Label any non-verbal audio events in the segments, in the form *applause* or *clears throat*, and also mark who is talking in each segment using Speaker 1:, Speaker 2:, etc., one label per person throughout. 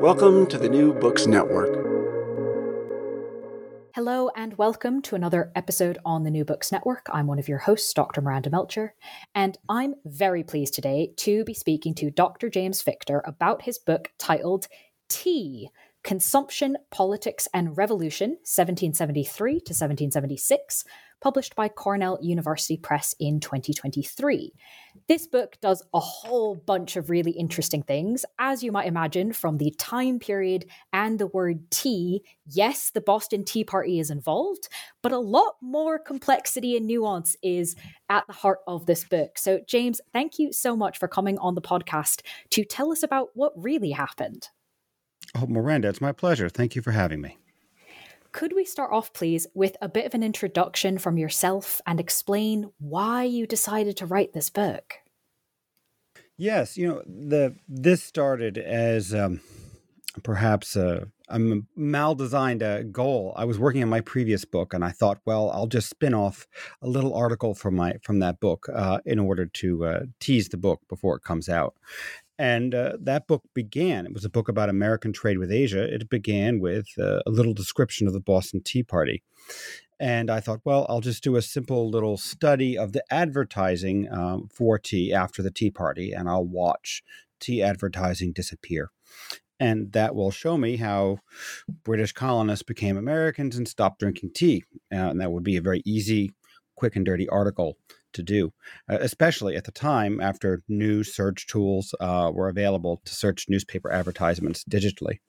Speaker 1: Welcome to the New Books Network.
Speaker 2: Hello and welcome to another episode on the New Books Network. I'm one of your hosts, Dr. Miranda Melcher, and I'm very pleased today to be speaking to Dr. James Fichter about his book titled Tea Consumption, Politics, and Revolution, 1773 to 1776, published by Cornell University Press in 2023. This book does a whole bunch of really interesting things, as you might imagine from the time period and the word tea. Yes, the Boston Tea Party is involved, but a lot more complexity and nuance is at the heart of this book. So, James, thank you so much for coming on the podcast to tell us about what really happened.
Speaker 3: Oh, Miranda, it's my pleasure. Thank you for having me.
Speaker 2: Could we start off, please, with a bit of an introduction from yourself and explain why you decided to write this book?
Speaker 3: Yes, you know the this started as um, perhaps a, a mal-designed uh, goal. I was working on my previous book, and I thought, well, I'll just spin off a little article from my from that book uh, in order to uh, tease the book before it comes out. And uh, that book began, it was a book about American trade with Asia. It began with uh, a little description of the Boston Tea Party. And I thought, well, I'll just do a simple little study of the advertising um, for tea after the Tea Party, and I'll watch tea advertising disappear. And that will show me how British colonists became Americans and stopped drinking tea. Uh, and that would be a very easy, quick, and dirty article to do, uh, especially at the time after new search tools uh, were available to search newspaper advertisements digitally.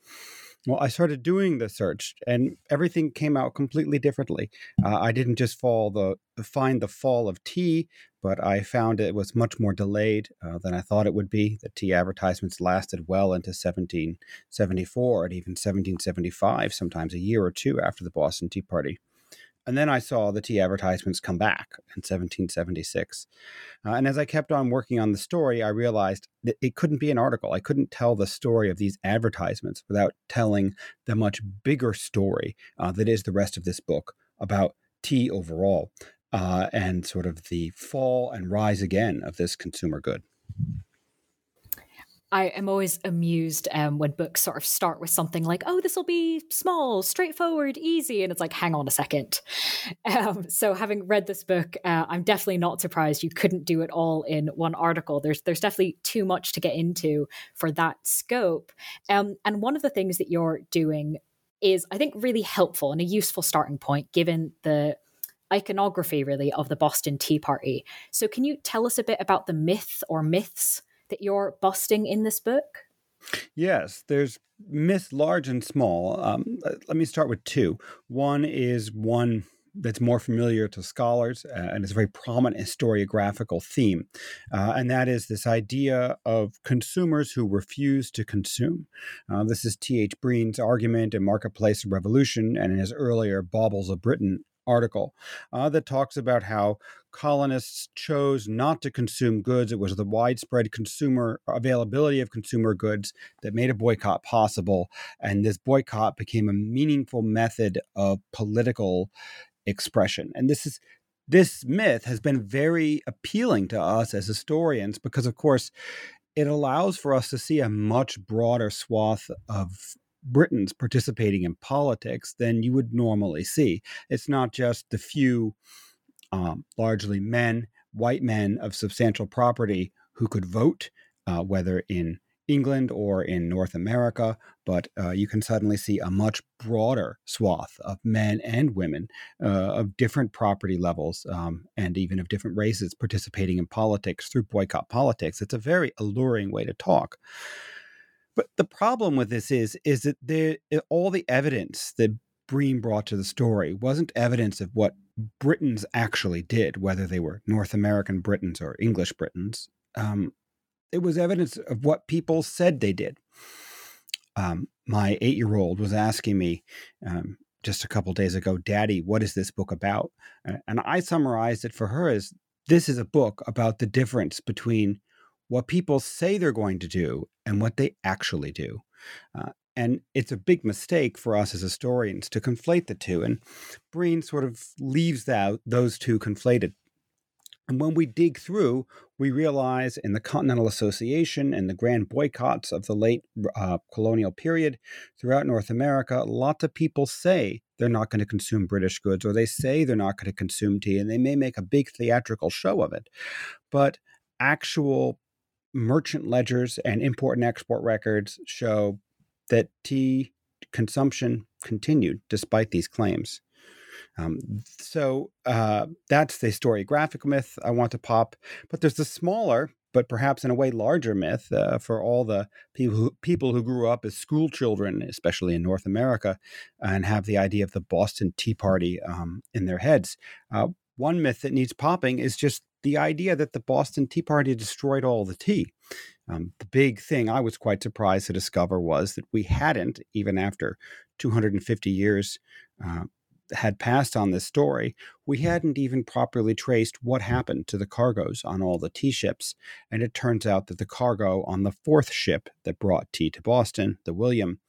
Speaker 3: Well, I started doing the search, and everything came out completely differently. Uh, I didn't just the find the fall of tea, but I found it was much more delayed uh, than I thought it would be. The tea advertisements lasted well into 1774 and even 1775, sometimes a year or two after the Boston Tea Party. And then I saw the tea advertisements come back in 1776. Uh, and as I kept on working on the story, I realized that it couldn't be an article. I couldn't tell the story of these advertisements without telling the much bigger story uh, that is the rest of this book about tea overall uh, and sort of the fall and rise again of this consumer good.
Speaker 2: I am always amused um, when books sort of start with something like, oh, this will be small, straightforward, easy. And it's like, hang on a second. *laughs* Um, so, having read this book, uh, I'm definitely not surprised you couldn't do it all in one article. There's, there's definitely too much to get into for that scope. Um, and one of the things that you're doing is, I think, really helpful and a useful starting point given the iconography, really, of the Boston Tea Party. So, can you tell us a bit about the myth or myths? That you're busting in this book?
Speaker 3: Yes, there's myths large and small. Um, let me start with two. One is one that's more familiar to scholars uh, and is a very prominent historiographical theme. Uh, and that is this idea of consumers who refuse to consume. Uh, this is T.H. Breen's argument in Marketplace Revolution and in his earlier Baubles of Britain article uh, that talks about how colonists chose not to consume goods. It was the widespread consumer availability of consumer goods that made a boycott possible. And this boycott became a meaningful method of political expression. And this is this myth has been very appealing to us as historians because, of course, it allows for us to see a much broader swath of Britons participating in politics than you would normally see. It's not just the few, um, largely men, white men of substantial property who could vote, uh, whether in England or in North America, but uh, you can suddenly see a much broader swath of men and women uh, of different property levels um, and even of different races participating in politics through boycott politics. It's a very alluring way to talk. But the problem with this is, is that there, all the evidence that Breen brought to the story wasn't evidence of what Britons actually did, whether they were North American Britons or English Britons. Um, it was evidence of what people said they did. Um, my eight year old was asking me um, just a couple days ago, Daddy, what is this book about? And I summarized it for her as this is a book about the difference between what people say they're going to do and what they actually do. Uh, and it's a big mistake for us as historians to conflate the two. And Breen sort of leaves out those two conflated. And when we dig through, we realize in the Continental Association and the grand boycotts of the late uh, colonial period throughout North America, lots of people say they're not going to consume British goods or they say they're not going to consume tea, and they may make a big theatrical show of it. But actual merchant ledgers and import and export records show that tea consumption continued despite these claims. Um, so uh, that's the historiographic myth I want to pop. But there's the smaller, but perhaps in a way larger myth uh, for all the people who, people who grew up as school children, especially in North America, and have the idea of the Boston Tea Party um, in their heads. Uh, one myth that needs popping is just the idea that the Boston Tea Party destroyed all the tea. Um, the big thing I was quite surprised to discover was that we hadn't, even after 250 years uh, had passed on this story, we hadn't even properly traced what happened to the cargoes on all the tea ships. And it turns out that the cargo on the fourth ship that brought tea to Boston, the William,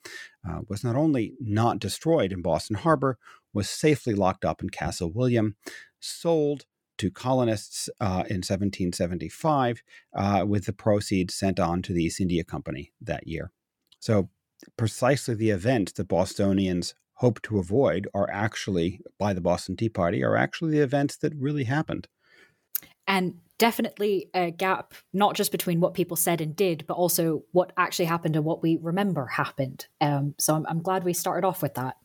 Speaker 3: uh, was not only not destroyed in Boston Harbor, was safely locked up in Castle William, sold to colonists uh, in 1775, uh, with the proceeds sent on to the East India Company that year. So, precisely the events that Bostonians hope to avoid are actually, by the Boston Tea Party, are actually the events that really happened.
Speaker 2: And definitely a gap, not just between what people said and did, but also what actually happened and what we remember happened. Um, so I'm, I'm glad we started off with that.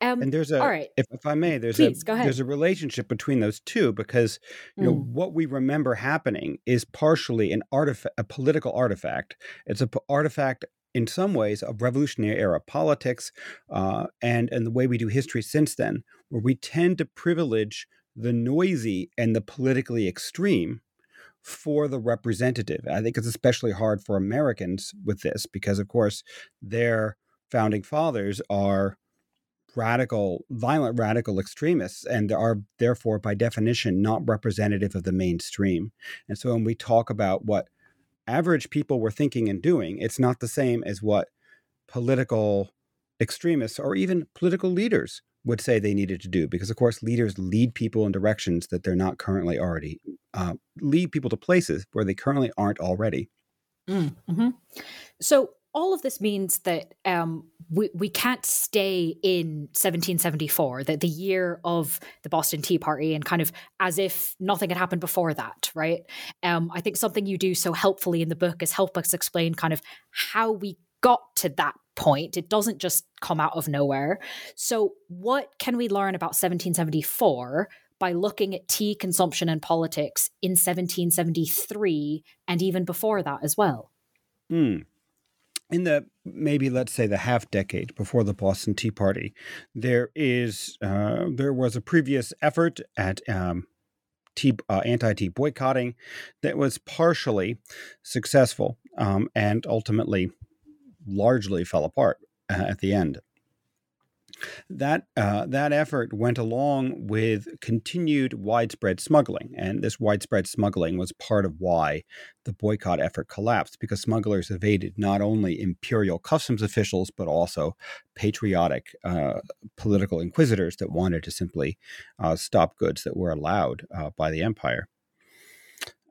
Speaker 3: Um, and there's a, all right. if, if I may, there's
Speaker 2: Please,
Speaker 3: a there's a relationship between those two because you mm. know what we remember happening is partially an artifact, a political artifact. It's an p- artifact in some ways of revolutionary era politics uh, and and the way we do history since then, where we tend to privilege the noisy and the politically extreme for the representative. I think it's especially hard for Americans with this because, of course, their founding fathers are radical, violent radical extremists and are therefore, by definition, not representative of the mainstream. And so when we talk about what average people were thinking and doing, it's not the same as what political extremists or even political leaders would say they needed to do because of course leaders lead people in directions that they're not currently already uh, lead people to places where they currently aren't already
Speaker 2: mm, mm-hmm. so all of this means that um, we, we can't stay in 1774, the, the year of the Boston Tea Party, and kind of as if nothing had happened before that, right? Um, I think something you do so helpfully in the book is help us explain kind of how we got to that point. It doesn't just come out of nowhere. So, what can we learn about 1774 by looking at tea consumption and politics in 1773 and even before that as well?
Speaker 3: Hmm in the maybe let's say the half decade before the Boston Tea Party, there is uh, there was a previous effort at um, tea, uh, anti-tea boycotting that was partially successful um, and ultimately largely fell apart uh, at the end. that uh, that effort went along with continued widespread smuggling, and this widespread smuggling was part of why the boycott effort collapsed because smugglers evaded not only imperial customs officials but also patriotic uh, political inquisitors that wanted to simply uh, stop goods that were allowed uh, by the empire.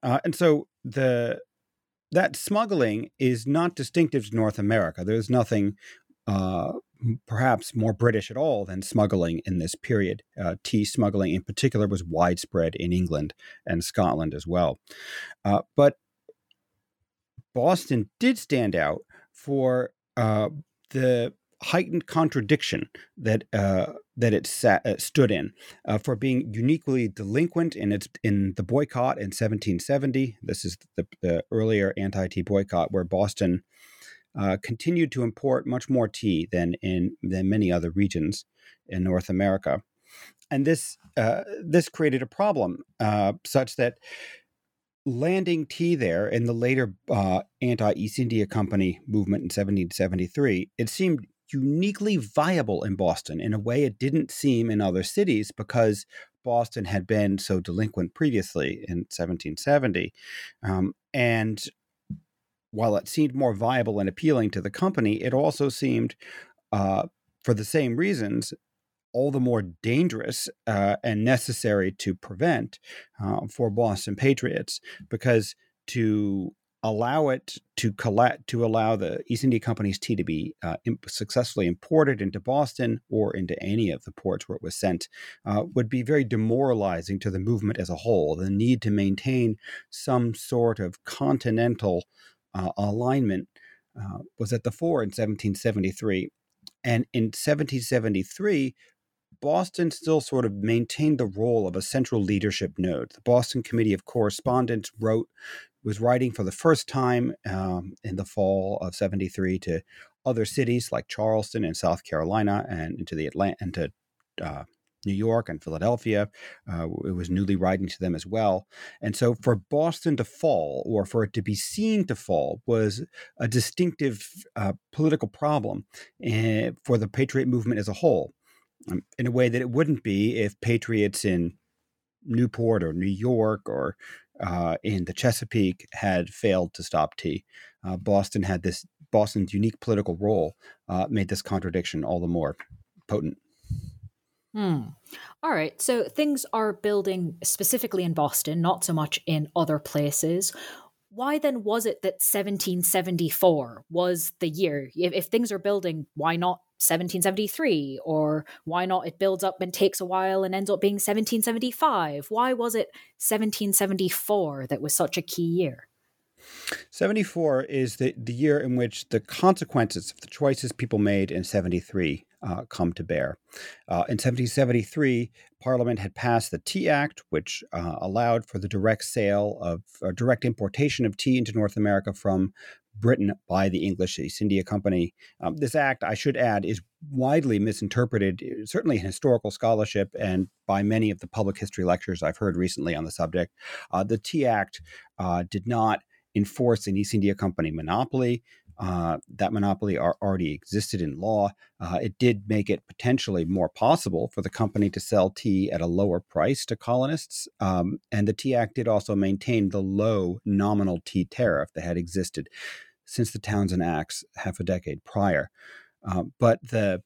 Speaker 3: Uh, and so the that smuggling is not distinctive to North America. There's nothing uh, perhaps more British at all than smuggling in this period. Uh, tea smuggling, in particular, was widespread in England and Scotland as well. Uh, but Boston did stand out for uh, the heightened contradiction that uh, that it sat, uh, stood in uh, for being uniquely delinquent in its in the boycott in 1770. This is the, the earlier anti-tea boycott where Boston uh, continued to import much more tea than in than many other regions in North America, and this uh, this created a problem uh, such that landing tea there in the later uh, anti-East India Company movement in 1773, it seemed uniquely viable in Boston in a way it didn't seem in other cities because Boston had been so delinquent previously in 1770. Um, and while it seemed more viable and appealing to the company, it also seemed, uh, for the same reasons, all the more dangerous uh, and necessary to prevent uh, for Boston Patriots because to allow it to collect to allow the East India Company's tea to be uh, imp- successfully imported into Boston or into any of the ports where it was sent uh, would be very demoralizing to the movement as a whole. The need to maintain some sort of continental uh, alignment uh, was at the fore in 1773. And in 1773, Boston still sort of maintained the role of a central leadership node. The Boston Committee of Correspondence wrote, was writing for the first time um, in the fall of 73 to other cities like Charleston in South Carolina and into the Atlanta, into uh, New York and Philadelphia. Uh, it was newly writing to them as well. And so for Boston to fall, or for it to be seen to fall, was a distinctive uh, political problem uh, for the Patriot movement as a whole, um, in a way that it wouldn't be if patriots in Newport or New York or uh, in the Chesapeake had failed to stop tea. Uh, Boston had this, Boston's unique political role uh, made this contradiction all the more potent.
Speaker 2: Hmm. All right. So things are building specifically in Boston, not so much in other places. Why then was it that 1774 was the year? If, if things are building, why not 1773? Or why not it builds up and takes a while and ends up being 1775? Why was it 1774 that was such a key year?
Speaker 3: 74 is the, the year in which the consequences of the choices people made in 73 uh, come to bear. Uh, in 1773, Parliament had passed the Tea Act, which uh, allowed for the direct sale of direct importation of tea into North America from Britain by the English East India Company. Um, this act, I should add, is widely misinterpreted, uh, certainly in historical scholarship and by many of the public history lectures I've heard recently on the subject. Uh, the Tea Act uh, did not enforce an East India Company monopoly. Uh, that monopoly are, already existed in law. Uh, it did make it potentially more possible for the company to sell tea at a lower price to colonists. Um, and the Tea Act did also maintain the low nominal tea tariff that had existed since the Townshend Acts half a decade prior. Uh, but the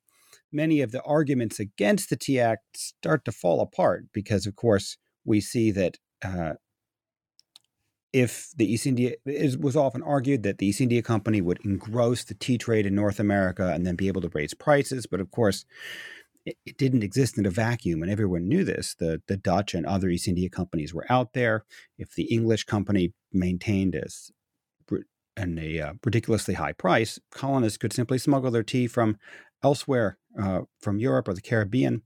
Speaker 3: many of the arguments against the Tea Act start to fall apart because, of course, we see that uh, if the East India it was often argued that the East India Company would engross the tea trade in North America and then be able to raise prices, but of course, it, it, didn't exist in a vacuum, and everyone knew this. The the Dutch and other East India companies were out there. If the English company maintained as and a uh, ridiculously high price, colonists could simply smuggle their tea from elsewhere, uh, from Europe or the Caribbean,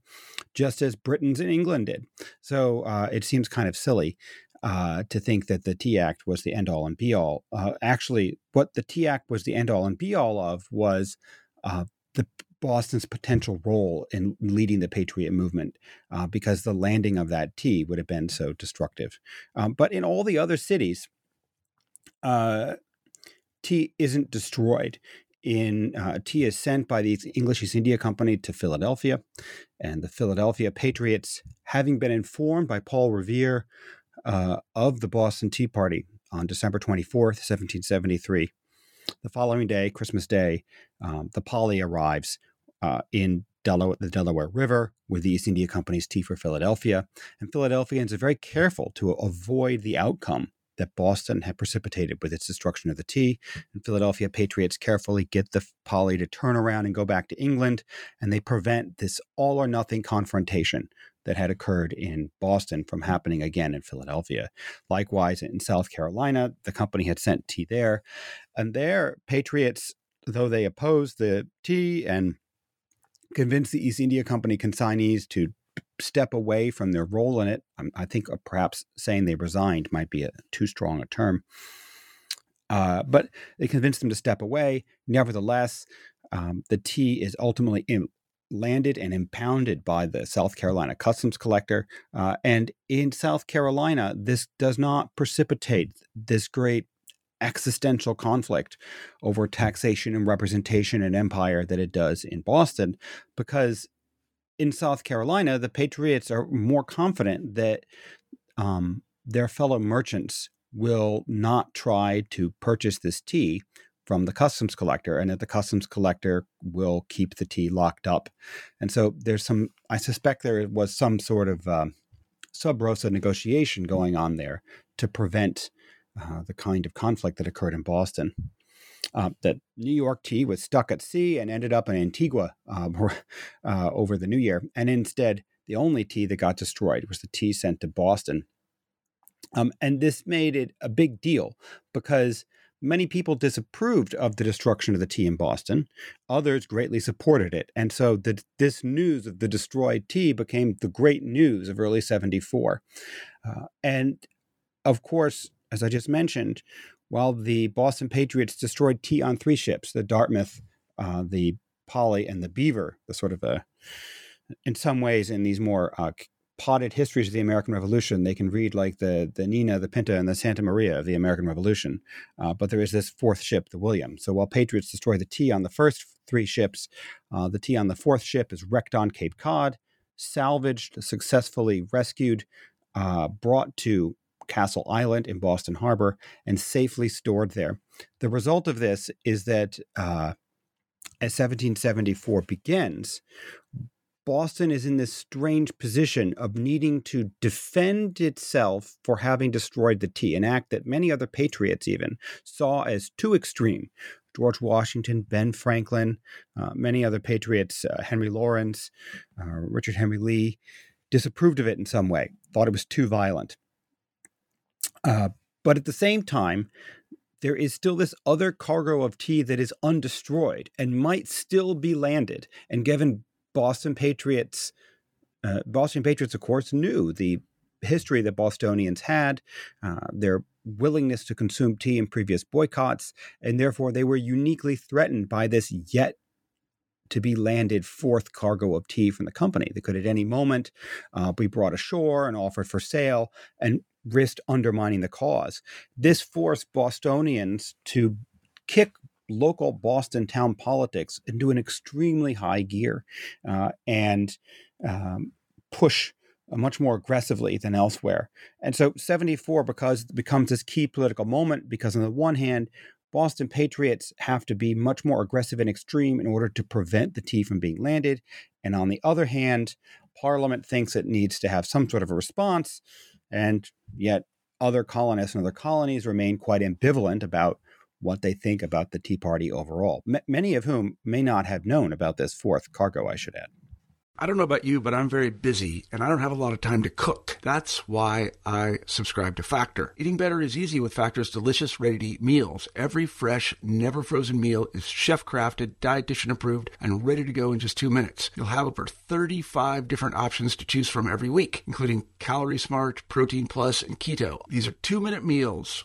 Speaker 3: just as Britons in England did. So uh, it seems kind of silly uh, to think that the Tea Act was the end all and be all. Uh, actually, what the Tea Act was the end all and be all of was uh, the Boston's potential role in leading the Patriot movement, uh, because the landing of that tea would have been so destructive. Um, but in all the other cities, uh, tea isn't destroyed in uh, tea is sent by the English East India Company to Philadelphia, and the Philadelphia Patriots, having been informed by Paul Revere uh, of the Boston Tea Party on December 24th, 1773, the following day, Christmas Day, um, the Polly arrives uh, in the Delaware River with the East India Company's tea for Philadelphia, and Philadelphians are very careful to avoid the outcome that Boston had precipitated with its destruction of the tea. And Philadelphia patriots carefully get the Polly to turn around and go back to England, and they prevent this all or nothing confrontation that had occurred in Boston from happening again in Philadelphia. Likewise, in South Carolina, the company had sent tea there. And there, patriots, though they opposed the tea and convinced the East India Company consignees to step away from their role in it. I think uh, perhaps saying they resigned might be a, too strong a term. Uh, but they convinced them to step away. Nevertheless, um, the tea is ultimately in, landed and impounded by the South Carolina customs collector. Uh, and in South Carolina, this does not precipitate this great existential conflict over taxation and representation and empire that it does in Boston, because in South Carolina, the Patriots are more confident that um, their fellow merchants will not try to purchase this tea from the customs collector and that the customs collector will keep the tea locked up. And so there's some, I suspect there was some sort of um, sub rosa negotiation going on there to prevent uh, the kind of conflict that occurred in Boston uh, that New York tea was stuck at sea and ended up in Antigua um, *laughs* over the new year. And instead, the only tea that got destroyed was the tea sent to Boston. Um, and this made it a big deal because many people disapproved of the destruction of the tea in Boston. Others greatly supported it. And so the, this news of the destroyed tea became the great news of early 74. Uh, and of course, as I just mentioned, while the Boston Patriots destroyed tea on three ships, the Dartmouth, uh, the Polly, and the Beaver, the sort of a, in some ways, in these more uh, potted histories of the American Revolution, they can read like the the Nina, the Pinta, and the Santa Maria of the American Revolution. Uh, but there is this fourth ship, the William. So while Patriots destroy the tea on the first three ships, uh, the tea on the fourth ship is wrecked on Cape Cod, salvaged, successfully rescued, uh, brought to Castle Island in Boston Harbor and safely stored there. The result of this is that uh, as 1774 begins, Boston is in this strange position of needing to defend itself for having destroyed the tea, an act that many other patriots even saw as too extreme. George Washington, Ben Franklin, uh, many other patriots, uh, Henry Laurens, uh, Richard Henry Lee, disapproved of it in some way, thought it was too violent. Uh, but at the same time, there is still this other cargo of tea that is undestroyed and might still be landed. And given Boston Patriots, uh, Boston Patriots, of course, knew the history that Bostonians had, uh, their willingness to consume tea in previous boycotts, and therefore they were uniquely threatened by this yet to be landed fourth cargo of tea from the company that could at any moment uh, be brought ashore and offered for sale. And risked undermining the cause. This forced Bostonians to kick local Boston town politics into an extremely high gear uh, and um, push much more aggressively than elsewhere. And so 74 because becomes this key political moment because on the one hand, Boston Patriots have to be much more aggressive and extreme in order to prevent the tea from being landed. And on the other hand, Parliament thinks it needs to have some sort of a response and yet, other colonists and other colonies remain quite ambivalent about what they think about the Tea Party overall, M- many of whom may not have known about this fourth cargo, I should add.
Speaker 1: I don't know about you, but I'm very busy and I don't have a lot of time to cook. That's why I subscribe to Factor. Eating better is easy with Factor's delicious, ready to eat meals. Every fresh, never frozen meal is chef crafted, dietitian approved, and ready to go in just two minutes. You'll have over 35 different options to choose from every week, including Calorie Smart, Protein Plus, and Keto. These are two minute meals.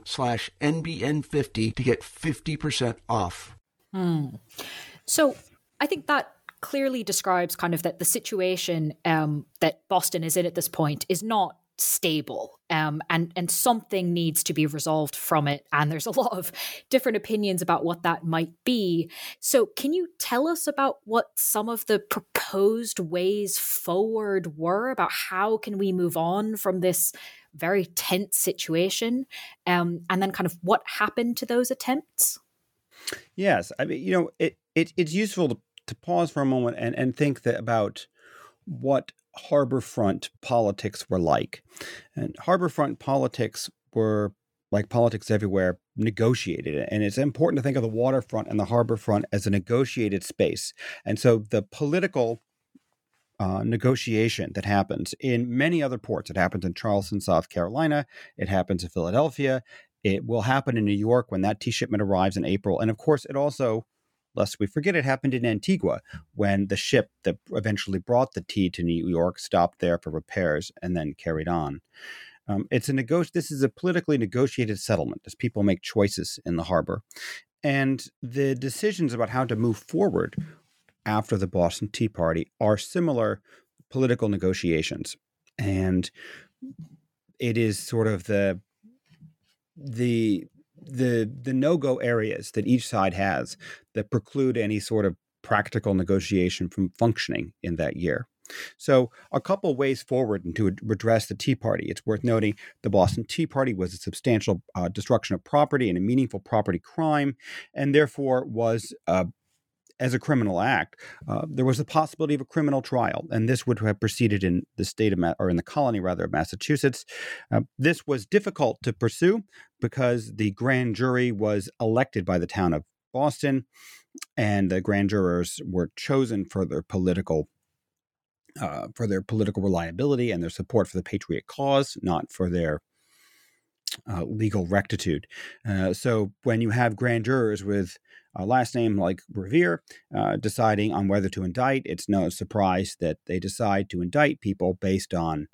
Speaker 1: slash NBN50 to get 50% off.
Speaker 2: Hmm. So I think that clearly describes kind of that the situation um, that Boston is in at this point is not stable um, and and something needs to be resolved from it and there's a *laughs* lot of different opinions about what that might be so can you tell us about what some of the proposed ways forward were about how can we move on from this very tense situation um, and then kind of what happened to those attempts
Speaker 3: yes i mean you know it, it it's useful to, to pause for a moment and and think that about what harborfront politics were like. And harborfront politics were like politics everywhere, negotiated. And it's important to think of the waterfront and the harborfront as a negotiated space. And so the political uh, negotiation that happens in many other ports, it happens in Charleston, South Carolina, it happens in Philadelphia, it will happen in New York when that tea shipment arrives in April. And of course, it also lest we forget it happened in Antigua when the ship that eventually brought the tea to New York stopped there for repairs and then carried on. Um, it's a nego- This is a politically negotiated settlement as people make choices in the harbor, and the decisions about how to move forward after the Boston Tea Party are similar political negotiations, and it is sort of the the the the no-go areas that each side has that preclude any sort of practical negotiation from functioning in that year. So, a couple ways forward to address the Tea Party. It's worth noting the Boston Tea Party was a substantial uh, destruction of property and a meaningful property crime, and therefore was uh, as a criminal act, uh, there was the possibility of a criminal trial, and this would have proceeded in the state of Ma- or in the colony rather of Massachusetts. Uh, this was difficult to pursue because the grand jury was elected by the town of Boston, and the grand jurors were chosen for their political. Uh, for their political reliability and their support for the patriot cause, not for their uh, legal rectitude. Uh, so when you have grand jurors with a last name like Revere, uh, deciding on whether to indict. It's no surprise that they decide to indict people based on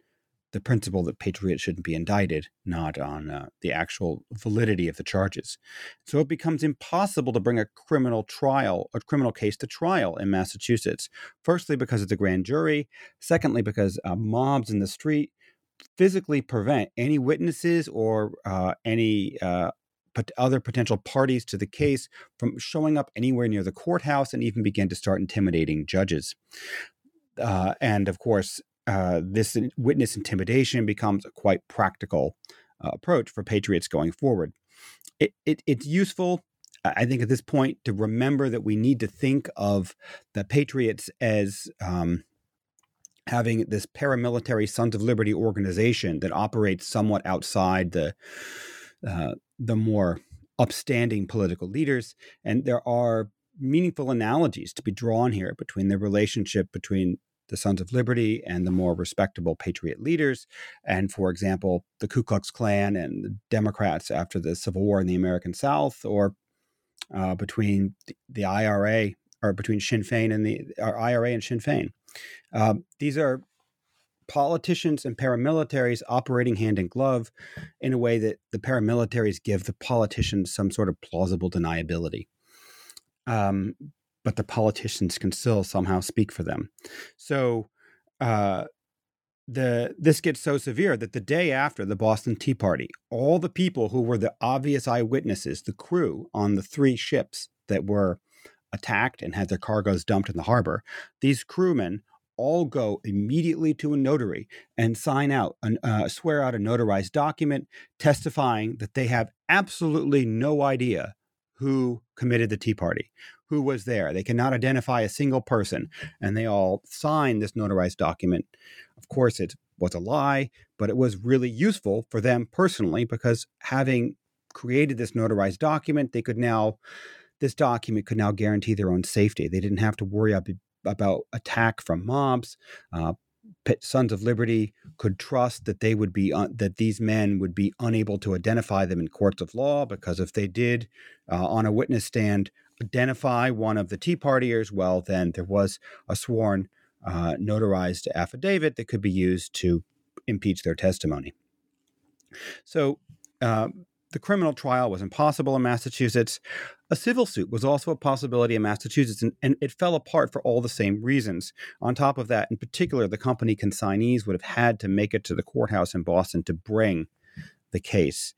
Speaker 3: the principle that patriots shouldn't be indicted, not on uh, the actual validity of the charges. So it becomes impossible to bring a criminal trial, a criminal case to trial in Massachusetts. Firstly, because of the grand jury. Secondly, because uh, mobs in the street physically prevent any witnesses or uh, any uh, other potential parties to the case from showing up anywhere near the courthouse and even begin to start intimidating judges. Uh, and of course, uh, this witness intimidation becomes a quite practical uh, approach for patriots going forward. It, it, it's useful, I think, at this point to remember that we need to think of the patriots as um, having this paramilitary Sons of Liberty organization that operates somewhat outside the uh, the more upstanding political leaders. And there are meaningful analogies to be drawn here between the relationship between the Sons of Liberty and the more respectable patriot leaders. And for example, the Ku Klux Klan and the Democrats after the Civil War in the American South, or uh, between the, IRA or between Sinn Féin and the IRA and Sinn Féin. Uh, these are politicians and paramilitaries operating hand in glove in a way that the paramilitaries give the politicians some sort of plausible deniability. Um, but the politicians can still somehow speak for them. So uh, the this gets so severe that the day after the Boston Tea Party, all the people who were the obvious eyewitnesses, the crew on the three ships that were attacked and had their cargoes dumped in the harbor, these crewmen all go immediately to a notary and sign out, an, uh, swear out a notarized document testifying that they have absolutely no idea who committed the Tea Party, who was there. They cannot identify a single person, and they all sign this notarized document. Of course, it was a lie, but it was really useful for them personally because having created this notarized document, they could now, this document could now guarantee their own safety. They didn't have to worry about attack from mobs. Uh, Sons of Liberty could trust that they would be uh, that these men would be unable to identify them in courts of law because if they did uh, on a witness stand identify one of the Tea Partiers, well, then there was a sworn uh, notarized affidavit that could be used to impeach their testimony. So uh, the criminal trial was impossible in Massachusetts. A civil suit was also a possibility in Massachusetts, and, and, it fell apart for all the same reasons. On top of that, in particular, the company consignees would have had to make it to the courthouse in Boston to bring the case.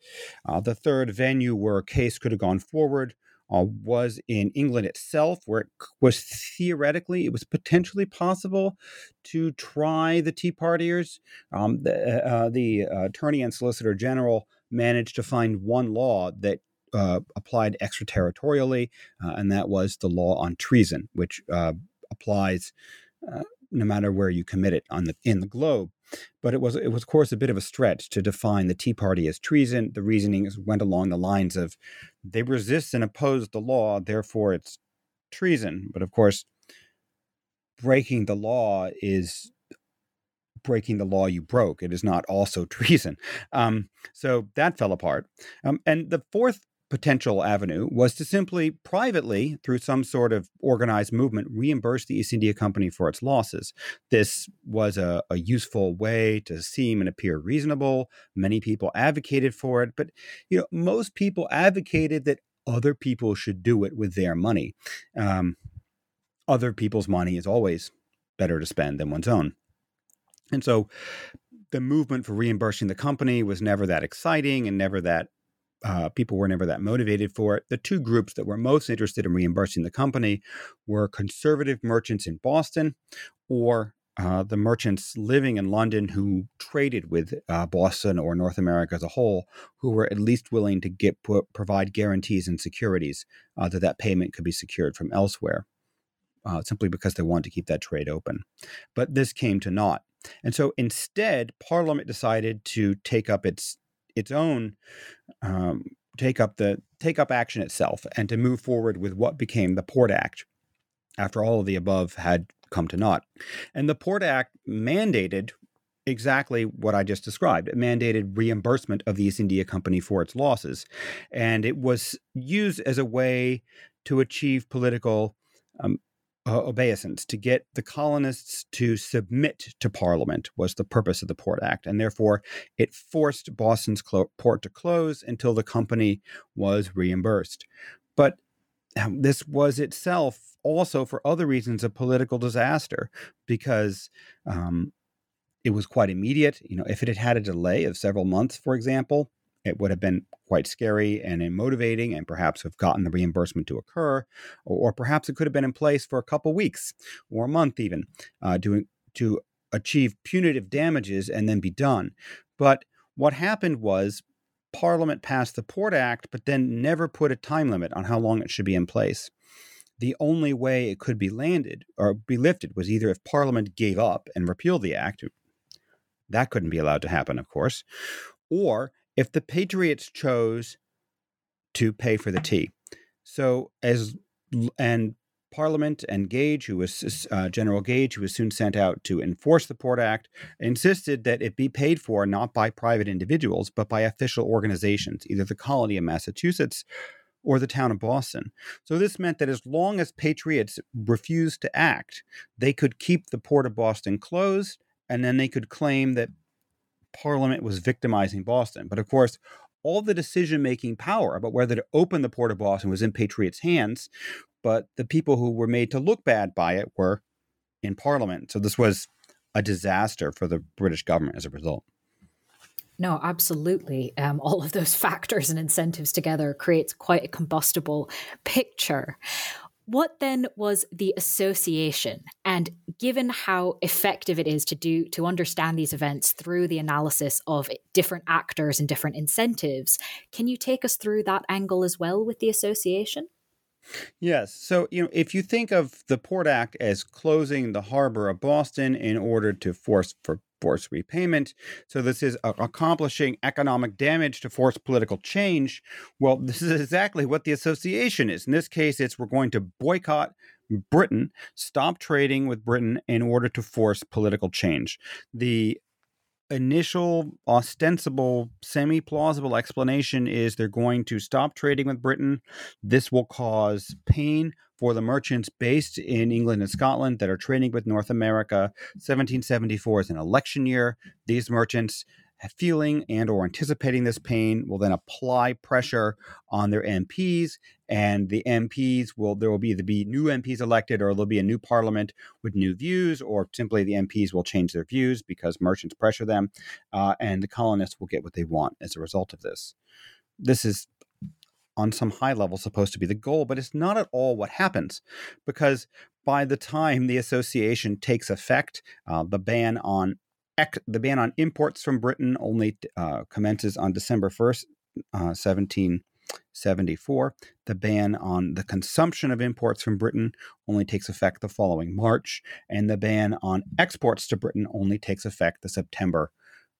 Speaker 3: Uh, the third venue where a case could have gone forward uh, was in England itself, where it was theoretically, it was potentially possible to try the Tea Partiers. Um, the, uh, the uh, Attorney and Solicitor General managed to find one law that uh, applied extraterritorially, uh, and that was the law on treason, which uh, applies no matter where you commit it on the in the globe. But it was it was of course a bit of a stretch to define the Tea Party as treason. The reasoning went along the lines of they resist and oppose the law, therefore it's treason. But of course, breaking the law is breaking the law you broke. It is not also *laughs* treason. Um, so that fell apart. Um, and the fourth potential avenue was to simply privately, through some sort of organized movement, reimburse the East India Company for its losses. This was a, a, useful way to seem and appear reasonable. Many people advocated for it, but you know, most people advocated that other people should do it with their money. Um, other people's money is always better to spend than one's own. And so the movement for reimbursing the company was never that exciting and never that uh, people were never that motivated for it. The two groups that were most interested in reimbursing the company were conservative merchants in Boston or uh, the merchants living in London who traded with uh, Boston or North America as a whole, who were at least willing to get provide guarantees and securities uh, that that payment could be secured from elsewhere, uh, simply because they wanted to keep that trade open. But this came to naught, and so instead, Parliament decided to take up its its own um, take up the take up action itself and to move forward with what became the Port Act after all of the above had come to naught. And the Port Act mandated exactly what I just described. It mandated reimbursement of the East India Company for its losses. And it was used as a way to achieve political um, uh, obeisance, to get the colonists to submit to Parliament was the purpose of the Port Act, and therefore it forced Boston's clo- port to close until the company was reimbursed. But um, this was itself also, for other reasons, a political disaster because um, it was quite immediate. You know, if it had had a delay of several months, for example, it would have been quite scary and motivating and perhaps have gotten the reimbursement to occur or, or perhaps it could have been in place for a couple weeks or a month even uh, to, to achieve punitive damages and then be done. But what happened was parliament passed the port act but then never put a time limit on how long it should be in place. The only way it could be landed or be lifted was either if parliament gave up and repealed the act that couldn't be allowed to happen of course or if the Patriots chose to pay for the tea. So as and Parliament and Gage, who was uh, General Gage, who was soon sent out to enforce the Port Act, insisted that it be paid for not by private individuals but by official organizations, either the colony of Massachusetts or the town of Boston. So this meant that as long as patriots refused to act, they could keep the port of Boston closed, and then they could claim that Parliament was victimizing Boston. But of course, all the decision making power about whether to open the port of Boston was in Patriots' hands, but the people who were made to look bad by it were in Parliament. So this was a disaster for the British government as a result.
Speaker 2: No, absolutely. Um, *laughs* all of those factors and incentives together creates quite a combustible picture. What then was the association? And given how effective it is to do to understand these events through the analysis of different actors and different incentives, can you take us through that angle as well with the association?
Speaker 3: Yes. So, you know, if you think of the Port Act as closing the harbor of Boston in order to force for forced repayment. So this is uh, accomplishing economic damage to force political change. Well, *laughs* this is exactly what the association is. In this case, it's we're going to boycott Britain, stop trading with Britain in order to force political change. The initial ostensible semi plausible explanation is they're going to stop trading with Britain. This will cause pain for the merchants based in England and Scotland that are trading with North America. 1774 is an election year. These merchants feeling and or anticipating this pain will then apply pressure on their MPs and the MPs will there will be either be new MPs elected or there'll be a new parliament with new views or simply the MPs will change their views because merchants pressure them uh, and the colonists will get what they want as a result of this. This is on some high level supposed to be the goal, but it's not at all what happens because by the time the association takes effect, uh, the ban on the ban on imports from Britain only uh, commences on December 1st, uh, 1774. The ban on the consumption of imports from Britain only takes effect the following March, and the ban on exports to Britain only takes effect the September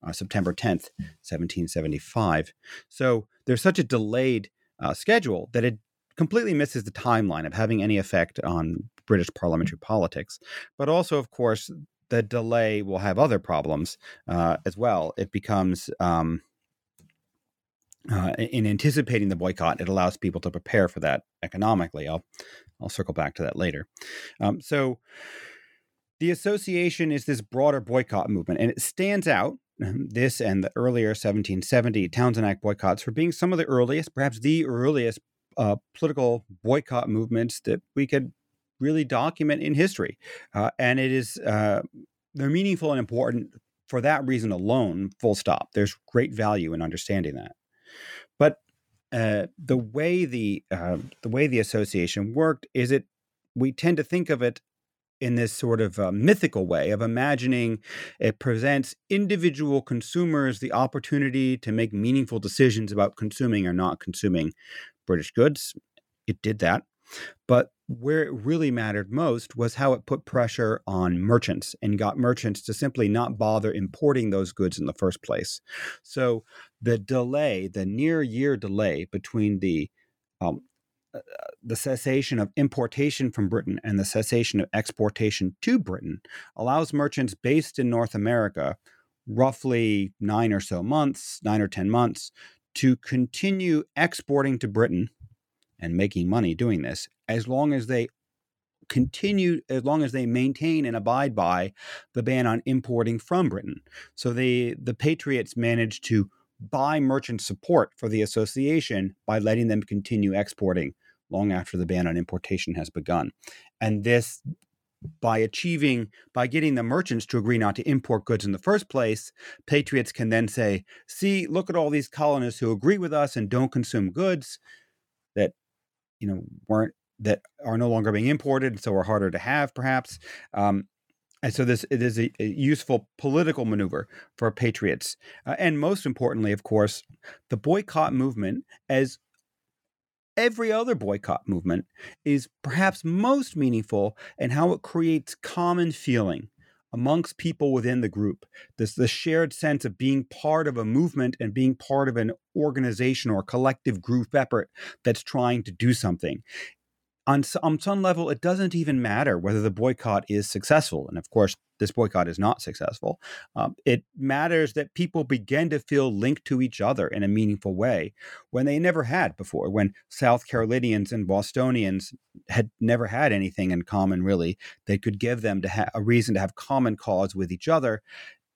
Speaker 3: uh, September 10th, 1775. So there's such a delayed uh, schedule that it completely misses the timeline of having any effect on British parliamentary politics. But also, of course, the delay will have other problems uh, as well. It becomes um, uh, in anticipating the boycott, it allows people to prepare for that economically. I'll I'll circle back to that later. Um, so the association is this broader boycott movement, and it stands out. *clears throat* This and the earlier 1770 Townshend Act boycotts for being some of the earliest, perhaps the earliest uh, political boycott movements that we could really document in history. Uh, and it is, uh, they're meaningful and important for that reason alone, full stop. There's great value in understanding that. But uh, the way the uh, the way the association worked is it we tend to think of it in this sort of uh, mythical way of imagining it presents individual consumers the opportunity to make meaningful decisions about consuming or not consuming British goods. It did that. But where it really mattered most was how it put pressure on merchants and got merchants to simply not bother importing those goods in the first place. So the delay, the near year delay between the um, uh, the cessation of importation from Britain and the cessation of exportation to Britain allows merchants based in North America roughly nine or so months, nine or 10 months, to continue exporting to Britain and making money doing this as long as they continue as long as they maintain and abide by the ban on importing from Britain. So they the patriots managed to buy merchant support for the association by letting them continue exporting long after the ban on importation has begun. And this by achieving by getting the merchants to agree not to import goods in the first place patriots can then say see look at all these colonists who agree with us and don't consume goods that you know weren't that are no longer being imported, so are harder to have, perhaps. Um, and so this it is a, a, useful political maneuver for patriots, uh, and most importantly, of course, the boycott movement, as every other boycott movement, is perhaps most meaningful in how it creates common feeling amongst people within the group. This the shared sense of being part of a movement and being part of an organization or collective group effort that's trying to do something. On, on some level, it doesn't even matter whether the boycott is successful. And of course, this boycott is not successful. Um, it matters that people begin to feel linked to each other in a meaningful way when they never had before, when South Carolinians and Bostonians had never had anything in common, really, that could give them to ha- a reason to have common cause with each other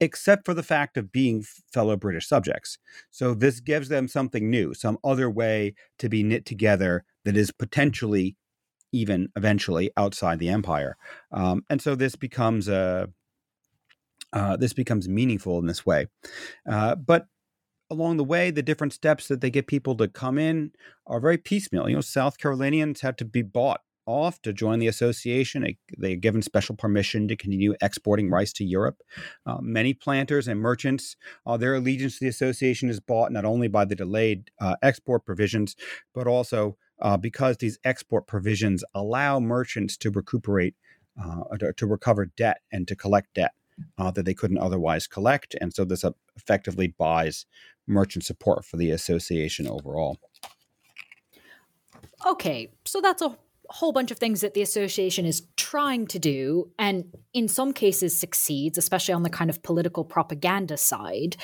Speaker 3: except for the fact of being fellow British subjects. So this gives them something new, some other way to be knit together that is potentially even eventually outside the empire. Um, and so this becomes a uh, this becomes meaningful in this way. Uh, but along the way, the different steps that they get people to come in are very piecemeal. You know, South Carolinians had to be bought off to join the association. They are given special permission to continue exporting rice to Europe. Uh, many planters and merchants, uh, their allegiance to the association is bought not only by the delayed uh, export provisions, but also uh, because these export provisions allow merchants to recuperate, uh, to, to, recover debt and to collect debt. uh, that they couldn't otherwise collect. And so this effectively buys merchant support for the association overall.
Speaker 2: Okay, so that's a whole bunch of things that the association is trying to do, and in some cases succeeds, especially on the kind of political propaganda side.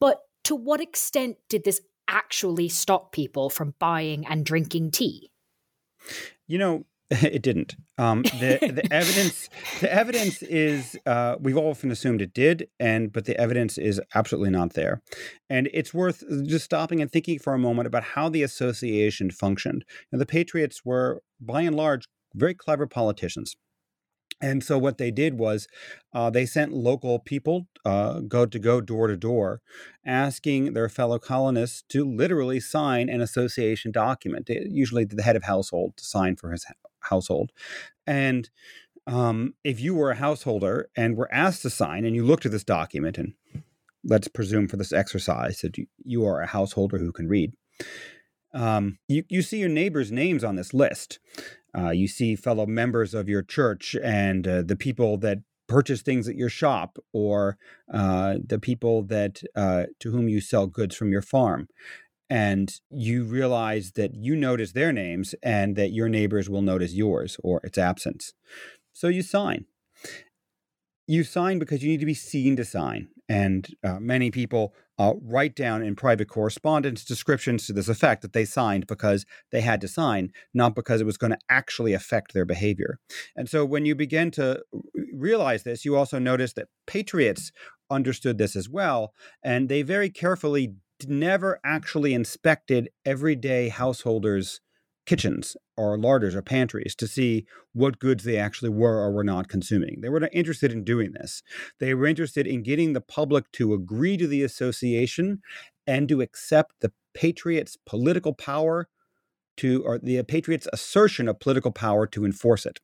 Speaker 2: But to what extent did this actually stop people from buying and drinking tea?
Speaker 3: You know, *laughs* it didn't. Um, the, the *laughs* evidence, the evidence is uh, we've often assumed it did, and but the evidence is absolutely not there. And it's worth just stopping and thinking for a moment about how the association functioned. And the Patriots were, by and large, very clever politicians. And so what they did was uh, they sent local people uh, go to go door to door, asking their fellow colonists to literally sign an association document. Usually the head of household to sign for his household, and um, if you were a householder and were asked to sign, and you looked at this document, and let's presume for this exercise that you, are a householder who can read. Um, you, you see your neighbors' names on this list. Uh, you see fellow members of your church and uh, the people that purchase things at your shop or uh, the people that uh, to whom you sell goods from your farm and you realize that you notice their names and that your neighbors will notice yours or its absence so you sign you sign because you need to be seen to sign and uh, many people uh, write down in private correspondence descriptions to this effect that they signed because they had to sign, not because it was going to actually affect their behavior. And so when you begin to realize this, you also notice that patriots understood this as well, and they very carefully never actually inspected everyday householders' kitchens or larders or pantries to see what goods they actually were or were not consuming. They were not interested in doing this. They were interested in getting the public to agree to the association and to accept the Patriots' political power to, or the Patriots' assertion of political power to enforce it.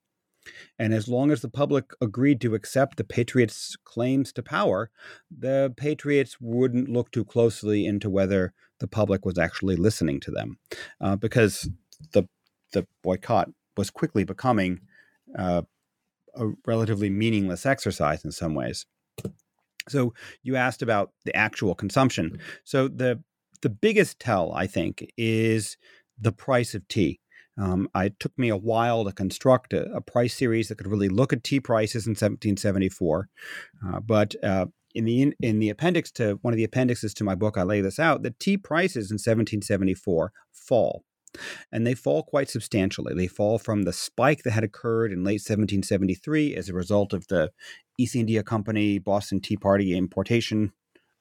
Speaker 3: And as long as the public agreed to accept the Patriots' claims to power, the Patriots wouldn't look too closely into whether the public was actually listening to them. Uh, because the the boycott was quickly becoming uh, a relatively meaningless exercise in some ways. So you asked about the actual consumption. So the the biggest tell, I think, is the price of tea. Um, it took me a while to construct a, a, price series that could really look at tea prices in 1774, uh, but uh, in the in, the appendix to one of the appendixes to my book, I lay this out. The tea prices in 1774 fall and they fall quite substantially. They fall from the spike that had occurred in late 1773 as a result of the East India Company Boston Tea Party importation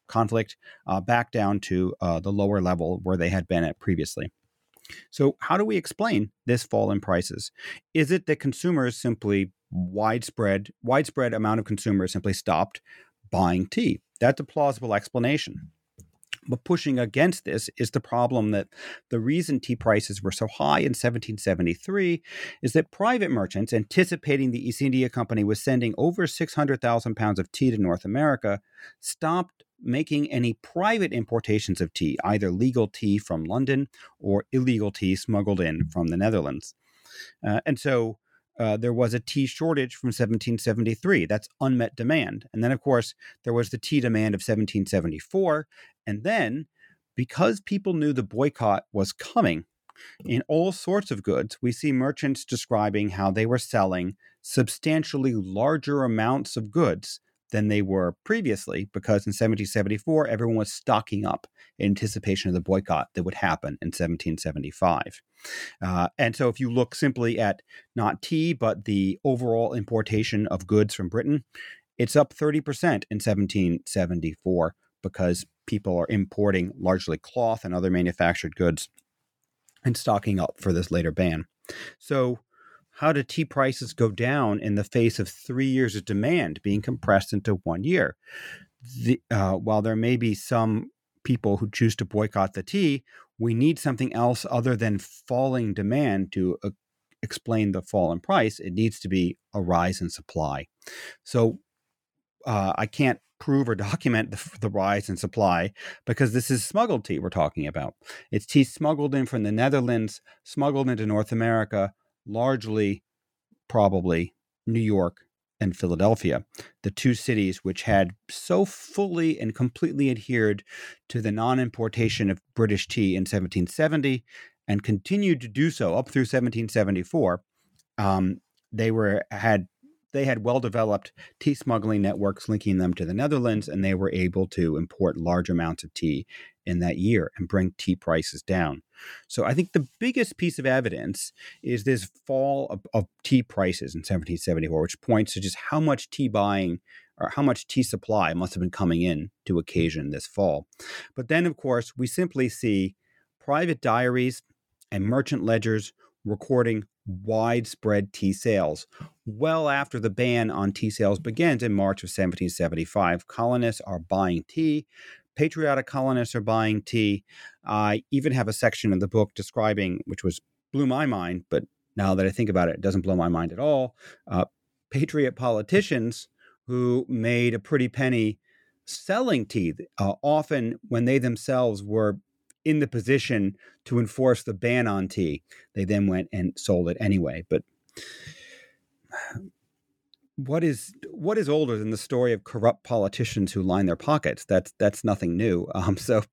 Speaker 3: conflict uh, back down to uh, the lower level where they had been at previously. So, how do we explain this fall in prices? Is it that consumers simply widespread widespread amount of consumers simply stopped buying tea? That's a plausible explanation. But pushing against this is the problem that the reason tea prices were so high in 1773 is that private merchants, anticipating the East India Company was sending over 600,000 pounds of tea to North America, stopped making any private importations of tea, either legal tea from London or illegal tea smuggled in from the Netherlands. Uh, and so uh, there was a tea shortage from 1773. That's unmet demand. And then, of course, there was the tea demand of 1774. And then, because people knew the boycott was coming, in all sorts of goods, we see merchants describing how they were selling substantially larger amounts of goods than they were previously because in 1774 everyone was stocking up in anticipation of the boycott that would happen in 1775 uh, and so if you look simply at not tea but the overall importation of goods from britain it's up 30% in 1774 because people are importing largely cloth and other manufactured goods and stocking up for this later ban. So how do tea prices go down in the face of three years of demand being compressed into one year? The, uh, while there may be some people who choose to boycott the tea, we need something else other than falling demand to uh, explain the fall in price. It needs to be a rise in supply. So uh, I can't prove or *laughs* document the, the, rise in supply because this is smuggled tea we're talking about. It's tea smuggled in from the Netherlands, smuggled into North America, largely probably New York and Philadelphia, the two cities which had so fully and completely adhered to the non importation of British tea in 1770 and continued to do so up through 1774. Um, they were had they had well developed tea smuggling networks linking them to the Netherlands, and they were able to import large amounts of tea in that year and bring tea prices down. So I think the biggest piece of evidence is this fall of, of tea prices in 1774, which points to just how much tea buying or how much tea supply must have been coming in to occasion this fall. But then, of course, we simply see private diaries and merchant ledgers recording widespread tea sales. Well after the ban on tea sales begins in March of 1775, colonists are buying tea. Patriotic colonists are buying tea. I even have a section in the book describing, which was blew my mind, but now that I think about it, it doesn't blow my mind at all. Uh, patriot politicians who made a pretty penny selling tea, uh, often when they themselves were in the position to enforce the ban on tea. They then went and sold it anyway. But what is what is older than the story of corrupt politicians who line their pockets? That's that's nothing new. *laughs* Um, so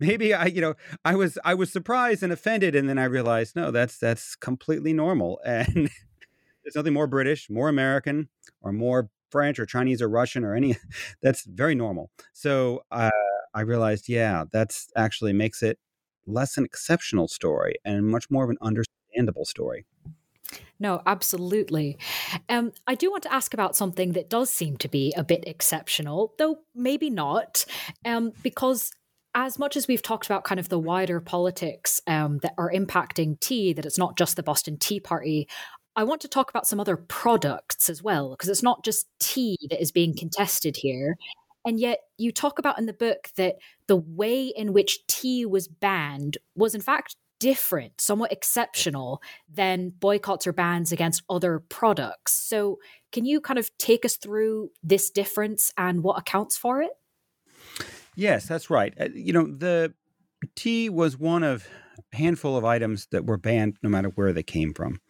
Speaker 3: maybe I, you know, I was I was surprised and offended, and then I realized no, that's that's completely normal, *laughs* and there's nothing more British, more American, or more French or Chinese or Russian or any. *laughs* That's very normal. So. Uh, I realized, yeah, that's actually makes it less an exceptional story and much more of an understandable story.
Speaker 2: No, absolutely. Um, I do want to ask about something that does seem to be a bit exceptional, though maybe not, um, because as much as we've talked about kind of the wider politics um, that are impacting tea, that it's not just the Boston Tea Party, I want to talk about some other products as well, because it's not just tea that is being contested here. And yet, you talk about in the book that the way in which tea was banned was, in fact, different, somewhat exceptional than boycotts or bans against other products. So, can you kind of take us through this difference and what accounts for it?
Speaker 3: Yes, that's right. Uh, you know, the tea was one of a handful of items that were banned no matter where they came from.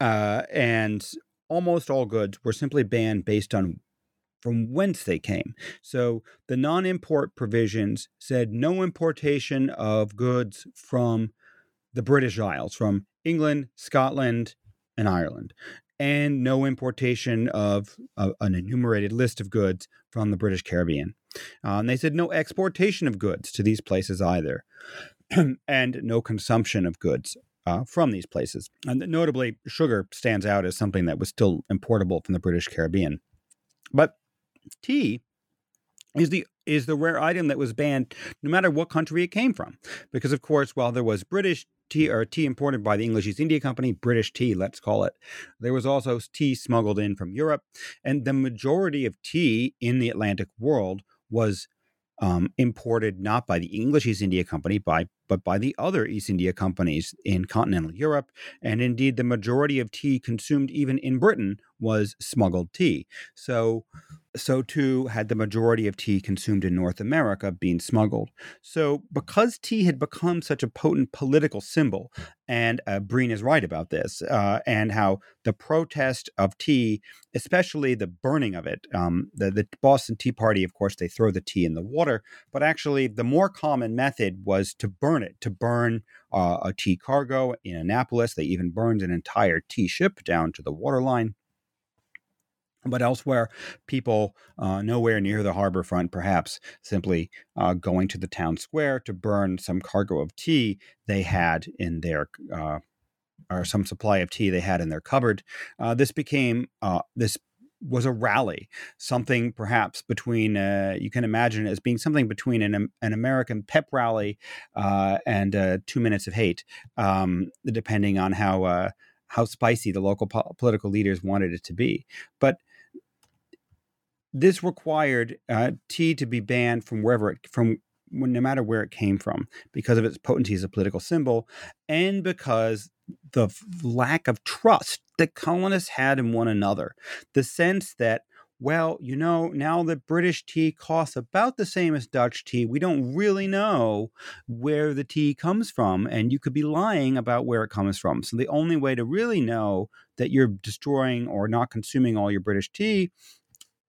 Speaker 3: Uh, and almost all goods were simply banned based on from whence they came. So the non import provisions said no importation of goods from the British Isles, from England, Scotland, and Ireland, and no importation of an enumerated list of goods from the British Caribbean. Uh, and they said no exportation of goods to these places either, *clears throat* and no consumption of goods uh, from these places. And notably, sugar stands out as something that was still importable from the British Caribbean. But tea is the is the rare item that was banned no matter what country it came from because of course while there was british tea or tea imported by the english east india company british tea let's call it. There was also tea smuggled in from europe and the majority of tea in the atlantic world was um, imported not by the English East India Company, by but by the other East India companies in continental Europe, and indeed the majority of tea consumed even in Britain was smuggled tea. So so too had the majority of tea consumed in North America been smuggled. So, because tea had become such a potent political symbol, and uh, Breen is right about this, uh, and how the protest of tea, especially the burning of it, um, the, the Boston Tea Party, of course, they throw the tea in the water, but actually the more common method was to burn it, to burn uh, a tea cargo in Annapolis. They even burned an entire tea ship down to the waterline. But elsewhere, people uh, nowhere near the harbor front, perhaps simply uh, going to the town square to burn some cargo of tea they had in their, uh, or some supply of tea they had in their cupboard. Uh, this became, uh, this was a rally, something perhaps between, uh, you can imagine as being something between an, an American pep rally and Two Minutes of Hate, um, depending on how. how spicy the local po- political leaders wanted it to be. But this required uh, tea to be banned from wherever it from no matter where it came from because of its potency as a political symbol and because the lack of trust that colonists had in one another the sense that well, you know, now that British tea costs about the same as Dutch tea, we don't really know where the tea comes from. And you could be lying about where it comes from. So the only way to really know that you're destroying or not consuming all your British tea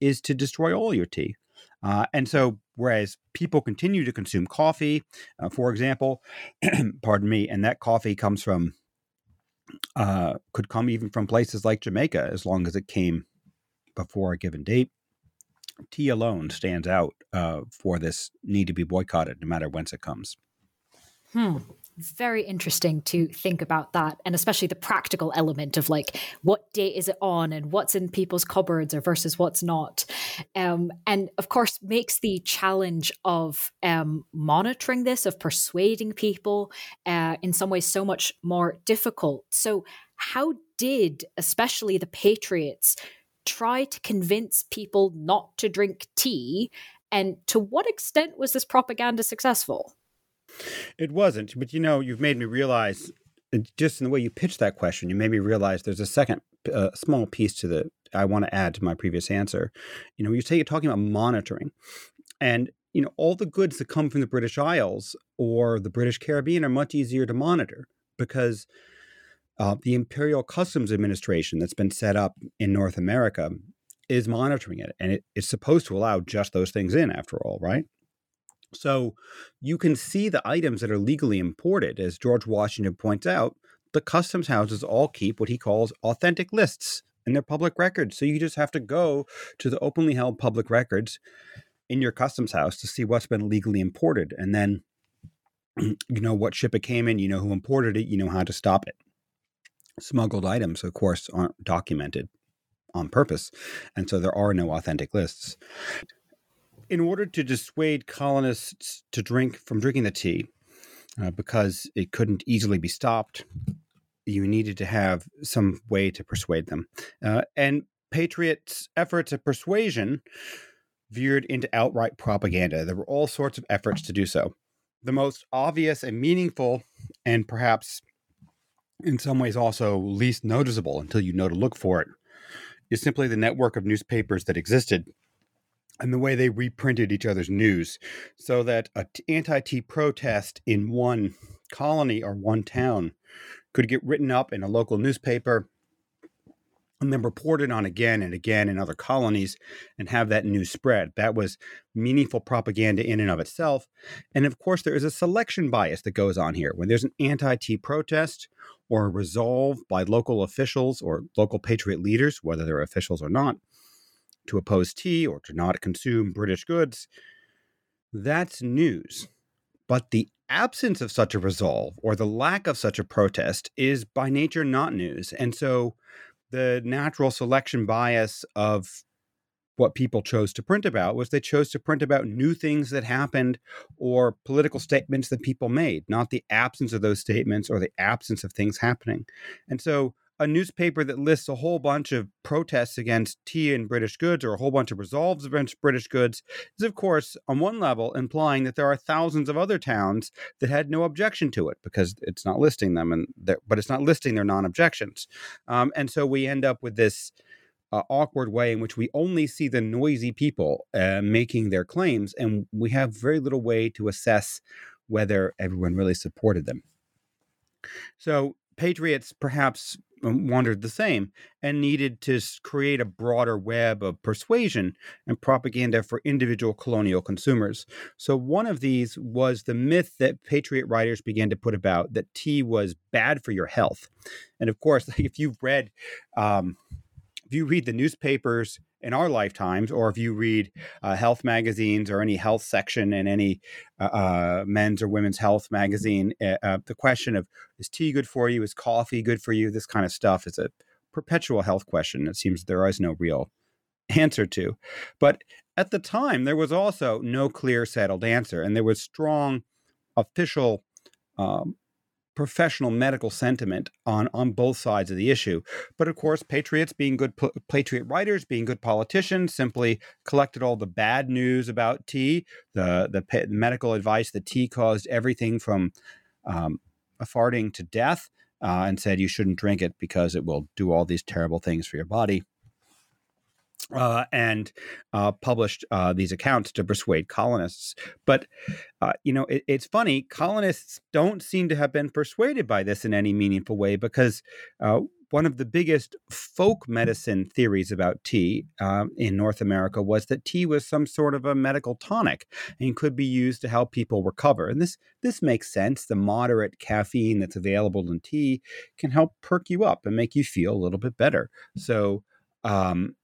Speaker 3: is to destroy all your tea. Uh, and so, whereas people continue to consume coffee, uh, for example, *clears throat* pardon me, and that coffee comes from, uh, could come even from places like Jamaica, as long as it came before a given date. Tea alone stands out uh, for this need to be boycotted, no matter whence it comes.
Speaker 2: Hmm. Very interesting to think about that, and especially the practical element of like what date is it on and what's in people's cupboards or versus what's not. Um, and of course, makes the challenge of um, monitoring this, of persuading people, uh, in some ways so much more difficult. So, how did especially the Patriots try to convince people not to drink tea? And to what extent was this propaganda successful?
Speaker 3: It wasn't, but you know, you've made me realize just in the way you pitched that question, you made me realize there's a second uh, small piece to the I want to add to my previous answer. You know, you say you're talking about monitoring, and you know all the goods that come from the British Isles or the British Caribbean are much easier to monitor because uh, the Imperial Customs Administration that's been set up in North America is monitoring it, and it is supposed to allow just those things in, after all, right? So you can see the items that are legally imported. As George Washington points out, the customs houses all keep what he calls authentic lists in their public records. So you just have to go to the openly held public records in your customs house to see what's been legally imported. And then *clears throat* you know what ship it came in, you know who imported it, you know how to stop it. Smuggled items, of course, aren't documented on purpose. And so there are no authentic lists. In order to dissuade colonists to drink from drinking the tea, uh, because it couldn't easily be stopped, you needed to have some way to persuade them. Uh, and Patriots' efforts at persuasion veered into outright propaganda. There were all sorts of efforts to do so. The most obvious and meaningful, and perhaps in some ways also least noticeable until you know to look for it, is simply the network of newspapers that existed and the way they reprinted each other's news so that an anti tea protest in one colony or one town could get written up in a local newspaper and then reported on again and again in other colonies and have that news spread. That was meaningful propaganda in and of itself. And of course, there is a selection bias that goes on here. When there's an anti tea protest or a resolve by local officials or local patriot leaders, whether they're officials or not, to oppose tea or to not consume British goods, that's news. But the absence of such a resolve or the lack of such a protest is by nature not news. And so the natural selection bias of what people chose to print about was they chose to print about new things that happened or political statements that people made, not the absence of those statements or the absence of things happening. And so a newspaper that lists a whole bunch of protests against tea and British goods or a whole bunch of resolves against British goods is, of course, on one level implying that there are thousands of other towns that had no objection to it because it's not listing them, and but it's not listing their non-objections, um, and so we end up with this. Uh, awkward way in which we only see the noisy people uh, making their claims, and we have very little way to assess whether everyone really supported them. So, patriots perhaps um, wondered the same and needed to create a broader web of persuasion and propaganda for individual colonial consumers. So, one of these was the myth that patriot writers began to put about that tea was bad for your health. And of course, *laughs* if you've read, um, if you read the newspapers in our lifetimes, or if you read uh, health magazines or any health section in any uh, uh, men's or women's health magazine, uh, uh, the question of is tea good for you? Is coffee good for you? This kind of stuff is a perpetual health question. It seems there is no real answer to. But at the time, there was also no clear, settled answer, and there was strong official um, professional medical sentiment on on both sides of the issue. But of course, patriots being good patriot writers, being good politicians, simply collected all the bad news about tea, the the medical advice that tea caused everything from um, farting to death, uh, and said you shouldn't drink it because it will do all these terrible things for your body. Uh, and uh, published uh, these accounts to persuade colonists. But, uh, you know, it, it's funny, colonists don't seem to have been persuaded by this in any meaningful way because uh, one of the biggest folk medicine theories about tea um, in North America was that tea was some sort of a medical tonic and could be used to help people recover. And this this makes sense. The moderate caffeine that's available in tea can help perk you up and make you feel a little bit better. So um,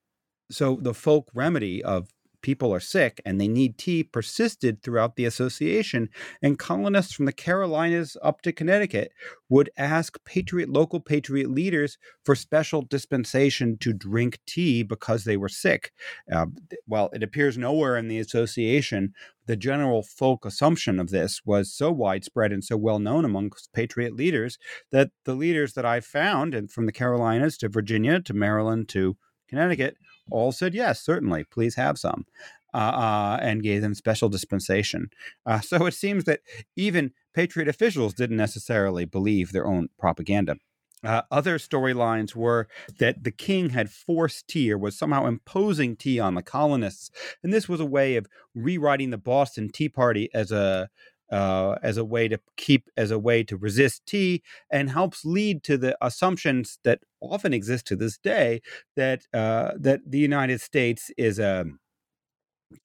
Speaker 3: so the folk remedy of people are sick and they need tea persisted throughout the association and colonists from the carolinas up to connecticut would ask patriot local patriot leaders for special dispensation to drink tea because they were sick. Uh, well it appears nowhere in the association the general folk assumption of this was so widespread and so well known amongst patriot leaders that the leaders that i found and from the carolinas to virginia to maryland to connecticut all said yes, certainly, please have some, uh, uh, and gave them special dispensation. Uh, so it seems that even Patriot officials didn't necessarily believe their own propaganda. Uh, other storylines were that the king had forced tea or was somehow imposing tea on the colonists. And this was a way of rewriting the Boston Tea Party as a uh, as a way to keep as a way to resist tea and helps lead to the assumptions that often exist to this day that uh, that the United States is a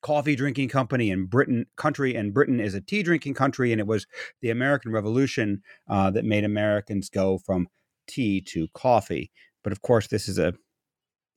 Speaker 3: coffee drinking company and Britain country and Britain is a tea drinking country and it was the American Revolution uh, that made Americans go from tea to coffee. But of course this is a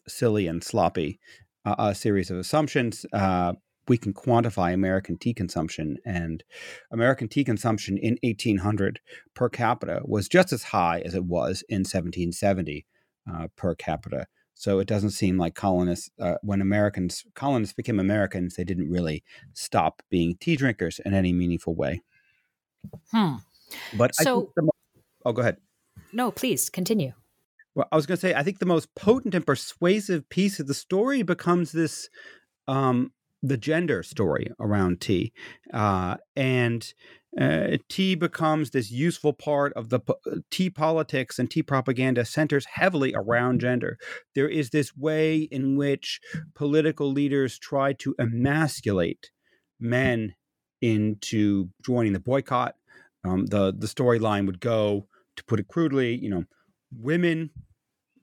Speaker 3: silly and sloppy uh, series of assumptions uh, we can quantify American tea consumption. And American tea consumption in 1800 per capita was just as high as it was in 1770 uh, per capita. So it doesn't seem like colonists, uh, when Americans colonists became Americans, they didn't really stop being tea drinkers in any meaningful way.
Speaker 2: Hmm.
Speaker 3: But
Speaker 2: so,
Speaker 3: the, oh, go ahead.
Speaker 2: No, please continue.
Speaker 3: Well, I was going to say, I think the most potent and persuasive piece of the story becomes this um, the gender story around tea, uh, and uh, tea becomes this useful part of the uh, tea politics and tea propaganda centers heavily around gender. There is this way in which political leaders try to emasculate men into joining the boycott. Um, the the storyline would go, to put it crudely, you know, women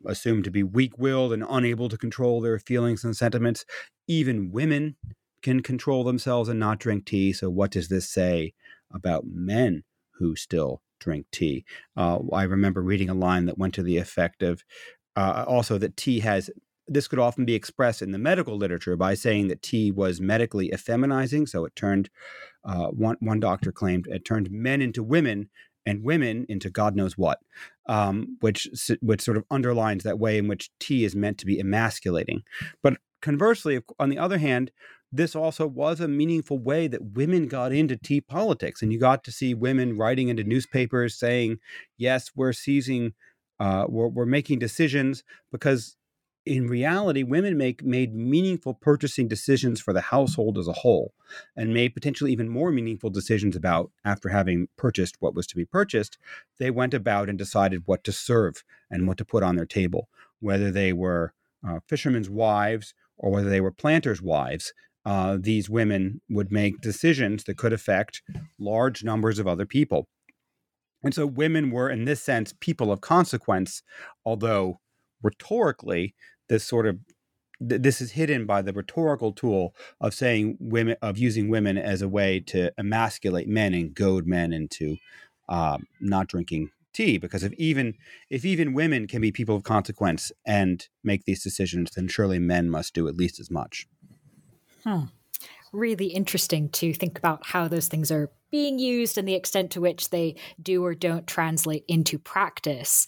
Speaker 3: assumed to be weak-willed and unable to control their feelings and sentiments even women can control themselves and not drink tea. So, what does this say about men who still drink tea? Uh, I remember reading a line that went to the effect of uh, also that tea has. This could often be expressed in the medical literature by saying that tea was medically effeminizing. So it turned, uh, one, one doctor claimed, it turned men into women and women into God knows what, um, which which sort of underlines that way in which tea is meant to be emasculating. But conversely, on the other hand, this also was a meaningful way that women got into tea politics. And you got to see women writing into newspapers saying, yes, we're seizing, uh, we're, we're making decisions because in reality, women make made meaningful purchasing decisions for the household as a whole, and made potentially even more meaningful decisions about after having purchased what was to be purchased. They went about and decided what to serve and what to put on their table, whether they were uh, fishermen's wives or whether they were planters' wives uh, these women would make decisions that could affect large numbers of other people. And so women were, in this sense, people of consequence, although rhetorically, this sort of this is hidden by the rhetorical tool of saying women of using women as a way to emasculate men and goad men into uh, not drinking because if even if even women can be people of consequence and make these decisions then surely men must do at least as much
Speaker 2: Hmm. Really interesting to think about how those things are being used and the extent to which they do or don't translate into practice.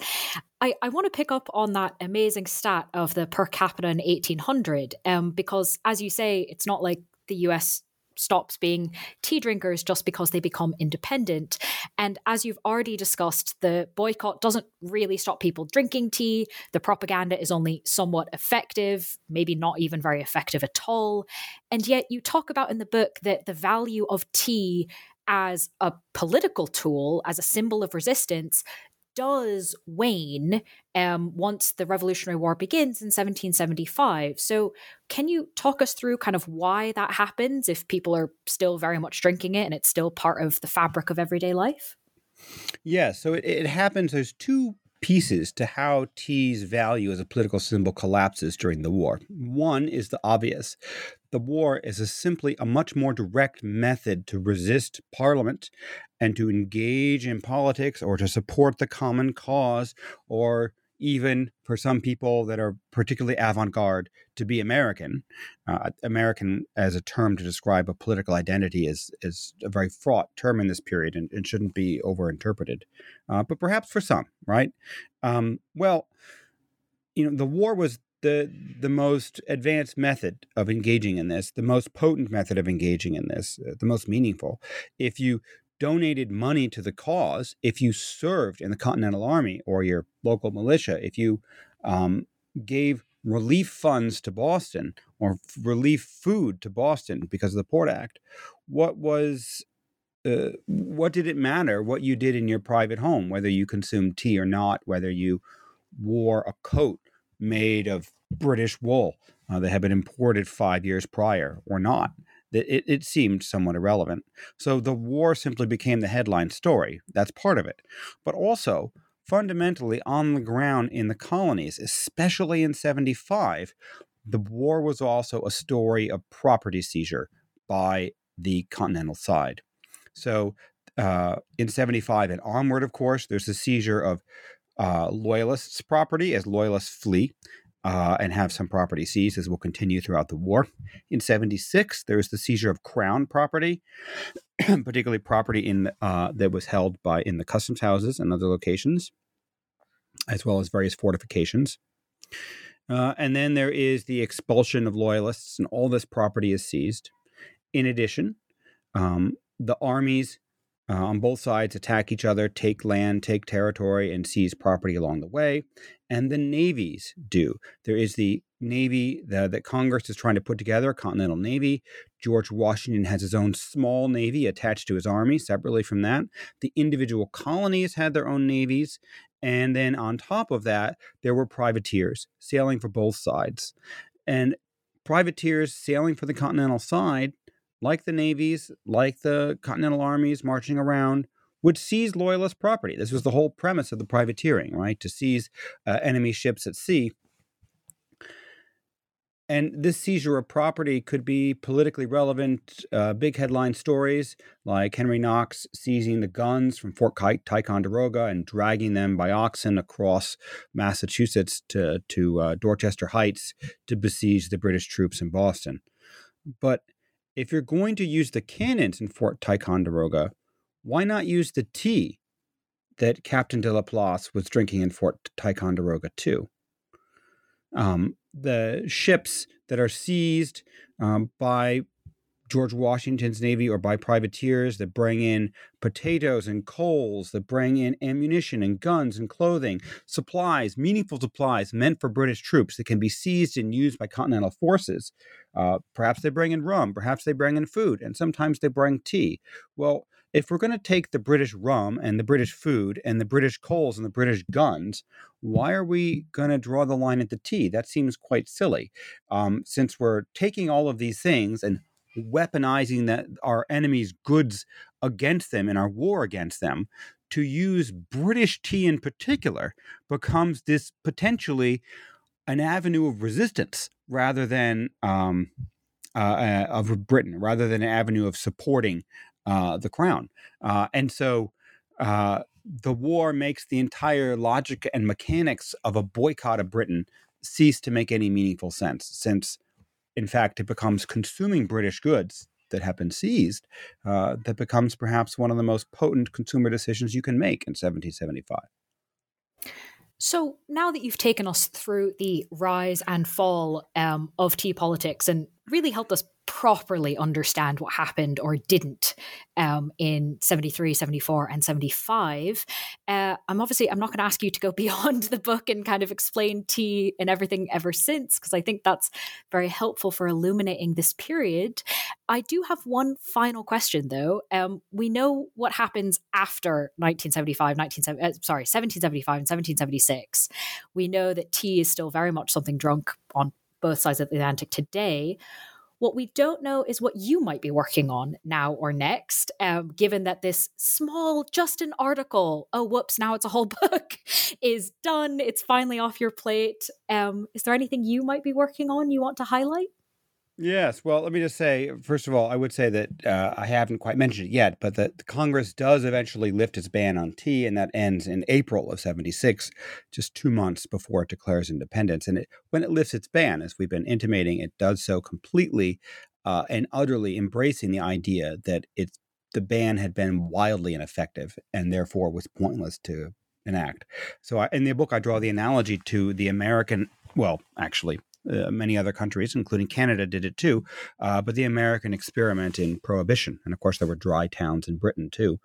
Speaker 2: I, I want to pick up on that amazing stat of the per capita in 1800, um, because as you say, it's not like the US stops being tea drinkers just because they become independent. And as you've already discussed, the boycott doesn't really stop people drinking tea. The propaganda is only somewhat effective, maybe not even very effective at all. And yet, you talk about in the book that the value of tea as a political tool, as a symbol of resistance, does wane um, once the Revolutionary War begins in 1775. So, can you talk us through kind of why that happens if people are still very much drinking it and it's still part of the fabric of everyday life?
Speaker 3: Yeah, so it, it happens. There's two pieces to how tea's value as a political symbol collapses during the war. One is the obvious. The war is a simply a much more direct method to resist Parliament and to engage in politics or to support the common cause or even for some people that are particularly avant garde to be American. Uh, American as a term to describe a political identity is, is a very fraught term in this period and, and shouldn't be overinterpreted. Uh, but perhaps for some, right? Um, well, you know, the war was the the most advanced method of engaging in this, the most potent method of engaging in this, uh, the most meaningful. If you donated money to the cause, if you served in the Continental Army or your local militia, if you um, gave relief funds to Boston or relief food to Boston because of the Port Act, what was uh, what did it matter what you did in your private home, whether you consumed tea or not, whether you wore a coat made of British wool uh, that had been imported five years prior or not? It, it seemed somewhat irrelevant. So the war simply became the headline story. That's part of it. But also, fundamentally, on the ground in the colonies, especially in 75, the war was also a story of property seizure by the continental side. So uh, in 75 and onward, of course, there's a seizure of uh, loyalists' property as loyalists flee uh, and have some property seized, as will continue throughout the war. In 76, there was the seizure of crown property, *clears throat* particularly property in uh, that was held by in the customs houses and other locations, as well as various fortifications. Uh, and then there is the expulsion of loyalists, and all this property is seized. In addition, um, the armies uh, on both sides attack each other, take land, take territory, and seize property along the way. And the navies do. There is the Navy that Congress is trying to put together, a Continental Navy. George Washington has his own small navy attached to his army, separately from that. The individual colonies had their own navies. And then on top of that, there were privateers sailing for both sides. And privateers sailing for the continental side like the navies, like the continental armies marching around, would seize loyalist property. This was the whole premise of the privateering, right? To seize uh, enemy ships at sea. And this seizure of property could be politically relevant, uh, big headline stories like Henry Knox seizing the guns from Fort Ticonderoga and dragging them by oxen across Massachusetts to, to uh, Dorchester Heights to besiege the British troops in Boston. But if you're going to use the cannons in Fort Ticonderoga, why not use the tea that Captain Delaplace was drinking in Fort Ticonderoga too? Um, the ships that are seized um, by George Washington's Navy or by privateers that bring in potatoes and coals, that bring in ammunition and guns and clothing, supplies, meaningful supplies meant for British troops that can be seized and used by Continental forces. Uh, perhaps they bring in rum, perhaps they bring in food, and sometimes they bring tea. Well, if we're going to take the British rum and the British food and the British coals and the British guns, why are we going to draw the line at the tea? That seems quite silly. Um, since we're taking all of these things and weaponizing that our enemy's goods against them in our war against them to use british tea in particular becomes this potentially an avenue of resistance rather than um, uh, uh, of britain rather than an avenue of supporting uh, the crown. Uh, and so uh, the war makes the entire logic and mechanics of a boycott of britain cease to make any meaningful sense since in fact, it becomes consuming British goods that have been seized uh, that becomes perhaps one of the most potent consumer decisions you can make in 1775.
Speaker 2: So now that you've taken us through the rise and fall um, of tea politics and really helped us properly understand what happened or didn't um, in 73 74 and 75 uh, i'm obviously i'm not going to ask you to go *laughs* beyond the book and kind of explain tea and everything ever since because i think that's very helpful for illuminating this period. I do have one final question though. Um, we know what happens after 1975 1970 uh, sorry 1775 and 1776 we know that tea is still very much something drunk on both sides of the Atlantic today. What we don't know is what you might be working on now or next, um, given that this small, just an article, oh, whoops, now it's a whole *laughs* book, is done. It's finally off your plate. Um, is there anything you might be working on you want to highlight?
Speaker 3: Yes. Well, let me just say, first of all, I would say that uh, I haven't quite mentioned it yet, but that Congress does eventually lift its ban on tea, and that ends in April of 76, just two months before it declares independence. And it, when it lifts its ban, as we've been intimating, it does so completely uh, and utterly embracing the idea that it's the ban had been wildly ineffective and therefore was pointless to enact. So I, in the book, I draw the analogy to the American, well, actually, uh, many other countries, including Canada, did it too. Uh, but the American experiment in prohibition, and of course there were dry towns in Britain too.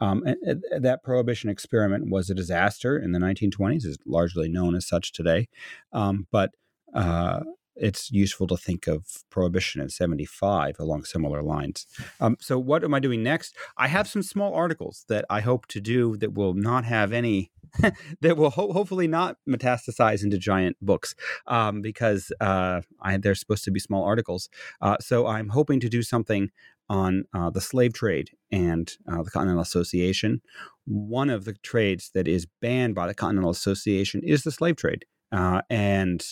Speaker 3: Um, and, and that prohibition experiment was a disaster in the 1920s. is largely known as such today, um, but uh, it's useful to think of prohibition in 75 along similar lines. Um, so, what am I doing next? I have some small articles that I hope to do that will not have any *laughs* that will ho- hopefully not metastasize into giant books um, because uh, I, they're supposed to be small articles. Uh, so I'm hoping to do something on uh, the slave trade and uh, the Continental Association. One of the trades that is banned by the Continental Association is the slave trade. Uh, and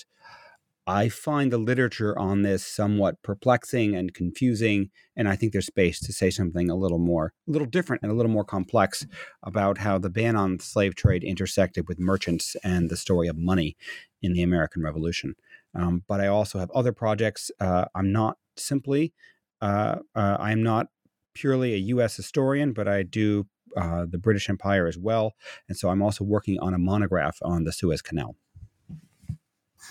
Speaker 3: I find the literature on this somewhat perplexing and confusing, and I think there's space to say something a little more, a little different and a little more complex about how the ban on slave trade intersected with merchants and the story of money in the American Revolution. Um, but I also have other projects. Uh, I'm not simply, uh, uh, I'm not purely a U.S. historian, but I do uh, the British Empire as well, and so I'm also working on a monograph on the Suez Canal.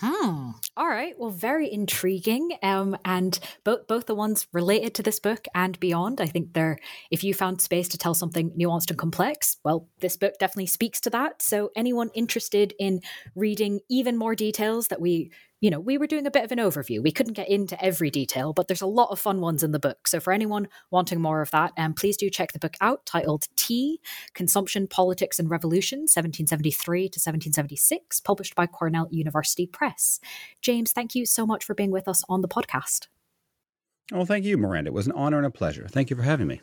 Speaker 2: Hmm. All right. Well, very intriguing. Um, and both both the ones related to this book and beyond, I think they're. If you found space to tell something nuanced and complex, well, this book definitely speaks to that. So, anyone interested in reading even more details that we you know, we were doing a bit of an overview. We couldn't get into every detail, but there's a lot of fun ones in the book. So for anyone wanting more of that, um, please do check the book out titled Tea Consumption, Politics and Revolution, 1773 to 1776, published by Cornell University Press. James, thank you so much for being with us on the podcast.
Speaker 3: Oh, thank you, Miranda. It was an honor and a pleasure. Thank you for having me.